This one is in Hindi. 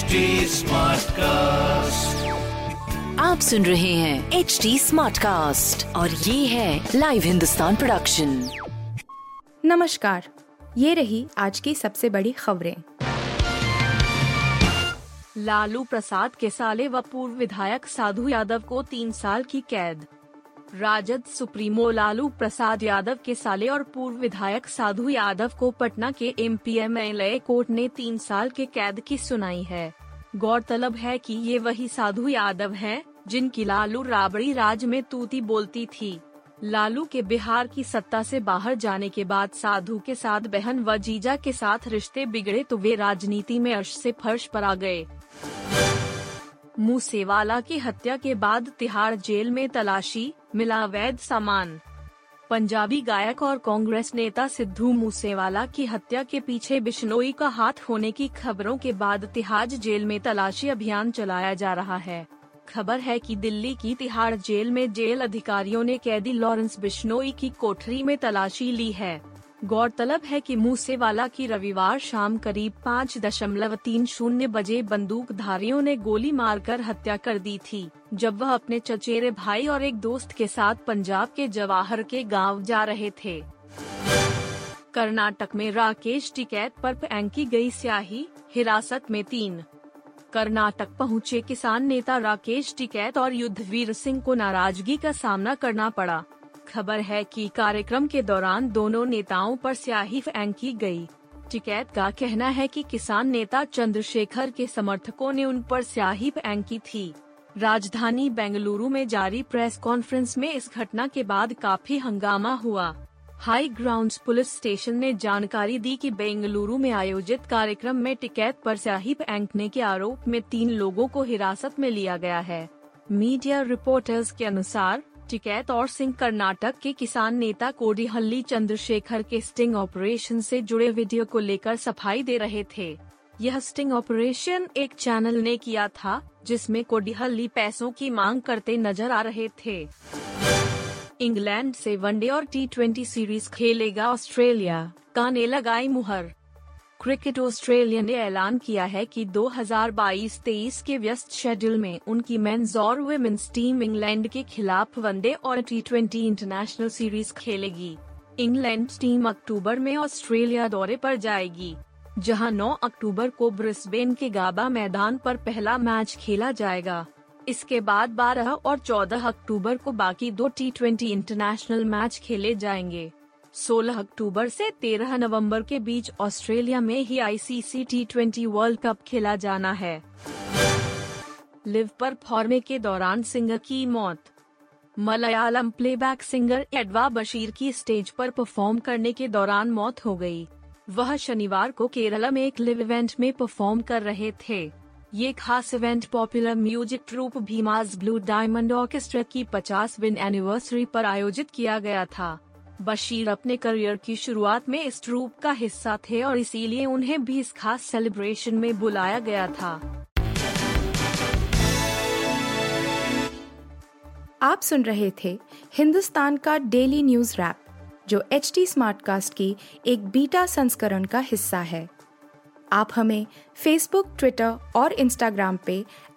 HD कास्ट आप सुन रहे हैं एच डी स्मार्ट कास्ट और ये है लाइव हिंदुस्तान प्रोडक्शन नमस्कार ये रही आज की सबसे बड़ी खबरें। लालू प्रसाद के साले व पूर्व विधायक साधु यादव को तीन साल की कैद। राजद सुप्रीमो लालू प्रसाद यादव के साले और पूर्व विधायक साधु यादव को पटना के एम पी एम कोर्ट ने तीन साल के कैद की सुनाई है। गौरतलब है कि ये वही साधु यादव हैं, जिनकी लालू राबड़ी राज में तूती बोलती थी। लालू के बिहार की सत्ता से बाहर जाने के बाद साधु के साथ बहन व जीजा के साथ रिश्ते बिगड़े तो वे राजनीति में अर्श से फर्श पर आ गए। मूसेवाला की हत्या के बाद तिहाड़ जेल में तलाशी मिला अवैध सामान। पंजाबी गायक और कांग्रेस नेता सिद्धू मूसेवाला की हत्या के पीछे बिश्नोई का हाथ होने की खबरों के बाद तिहाड़ जेल में तलाशी अभियान चलाया जा रहा है। खबर है कि दिल्ली की तिहाड़ जेल में जेल अधिकारियों ने कैदी लॉरेंस बिश्नोई की कोठरी में तलाशी ली है। गौरतलब है कि मूसेवाला की रविवार शाम करीब पाँच दशमलव तीन शून्य बजे बंदूकधारियों ने गोली मारकर हत्या कर दी थी, जब वह अपने चचेरे भाई और एक दोस्त के साथ पंजाब के जवाहर के गाँव जा रहे थे। कर्नाटक में राकेश टिकैत पर फेंकी गई स्याही, हिरासत में तीन। कर्नाटक पहुँचे किसान नेता राकेश टिकैत और युद्धवीर सिंह को नाराज़गी का सामना करना पड़ा। खबर है कि कार्यक्रम के दौरान दोनों नेताओं पर स्याही की गई। टिकैत का कहना है कि किसान नेता चंद्रशेखर के समर्थकों ने उन पर स्याही की थी। राजधानी बेंगलुरु में जारी प्रेस कॉन्फ्रेंस में इस घटना के बाद काफ़ी हंगामा हुआ। हाई ग्राउंड पुलिस स्टेशन ने जानकारी दी कि बेंगलुरु में आयोजित कार्यक्रम में टिकैत पर स्याही फेंकने के आरोप में तीन लोगों को हिरासत में लिया गया है। मीडिया रिपोर्टर्स के अनुसार टिकैत और सिंह कर्नाटक के किसान नेता कोडिहल्ली चंद्रशेखर के स्टिंग ऑपरेशन से जुड़े वीडियो को लेकर सफ़ाई दे रहे थे। यह स्टिंग ऑपरेशन एक चैनल ने किया था, जिसमें कोडिहल्ली पैसों की मांग करते नज़र आ रहे थे। इंग्लैंड से वनडे और टी सीरीज़ खेलेगा ऑस्ट्रेलिया का ने लगाई मुहर। क्रिकेट ऑस्ट्रेलिया ने ऐलान किया है कि 2022-23 के व्यस्त शेड्यूल में उनकी मेंस और वुमेन्स टीम इंग्लैंड के खिलाफ वनडे और टी ट्वेंटी इंटरनेशनल सीरीज़ खेलेगी। इंग्लैंड टीम अक्टूबर में ऑस्ट्रेलिया दौरे पर जाएगी, जहाँ 9 अक्टूबर को ब्रिस्बेन के गाबा मैदान पर पहला मैच खेला जाएगा। इसके बाद 12 और 14 अक्टूबर को बाकी दो टी इंटरनेशनल मैच खेले जाएँगे। 16 अक्टूबर से 13 नवंबर के बीच ऑस्ट्रेलिया में ही ICC T twenty world cup खेला जाना है। लिव पर फॉर्मे के दौरान सिंगर की मौत। मलयालम प्लेबैक सिंगर एडवा बशीर की स्टेज पर परफॉर्म करने के दौरान मौत हो गई। वह शनिवार को केरला में एक लिव इवेंट में परफॉर्म कर रहे थे। ये खास event popular music troupe Bheemas blue diamond orchestra की 50 विन एनिवर्सरी पर आयोजित किया गया था। बशीर अपने करियर की शुरुआत में इस ट्रूप का हिस्सा थे और इसीलिए उन्हें भी इस खास सेलिब्रेशन में बुलाया गया था। आप सुन रहे थे हिंदुस्तान का डेली न्यूज़ रैप, जो एच टी स्मार्टकास्ट की एक बीटा संस्करण का हिस्सा है। आप हमें फेसबुक ट्विटर और इंस्टाग्राम पे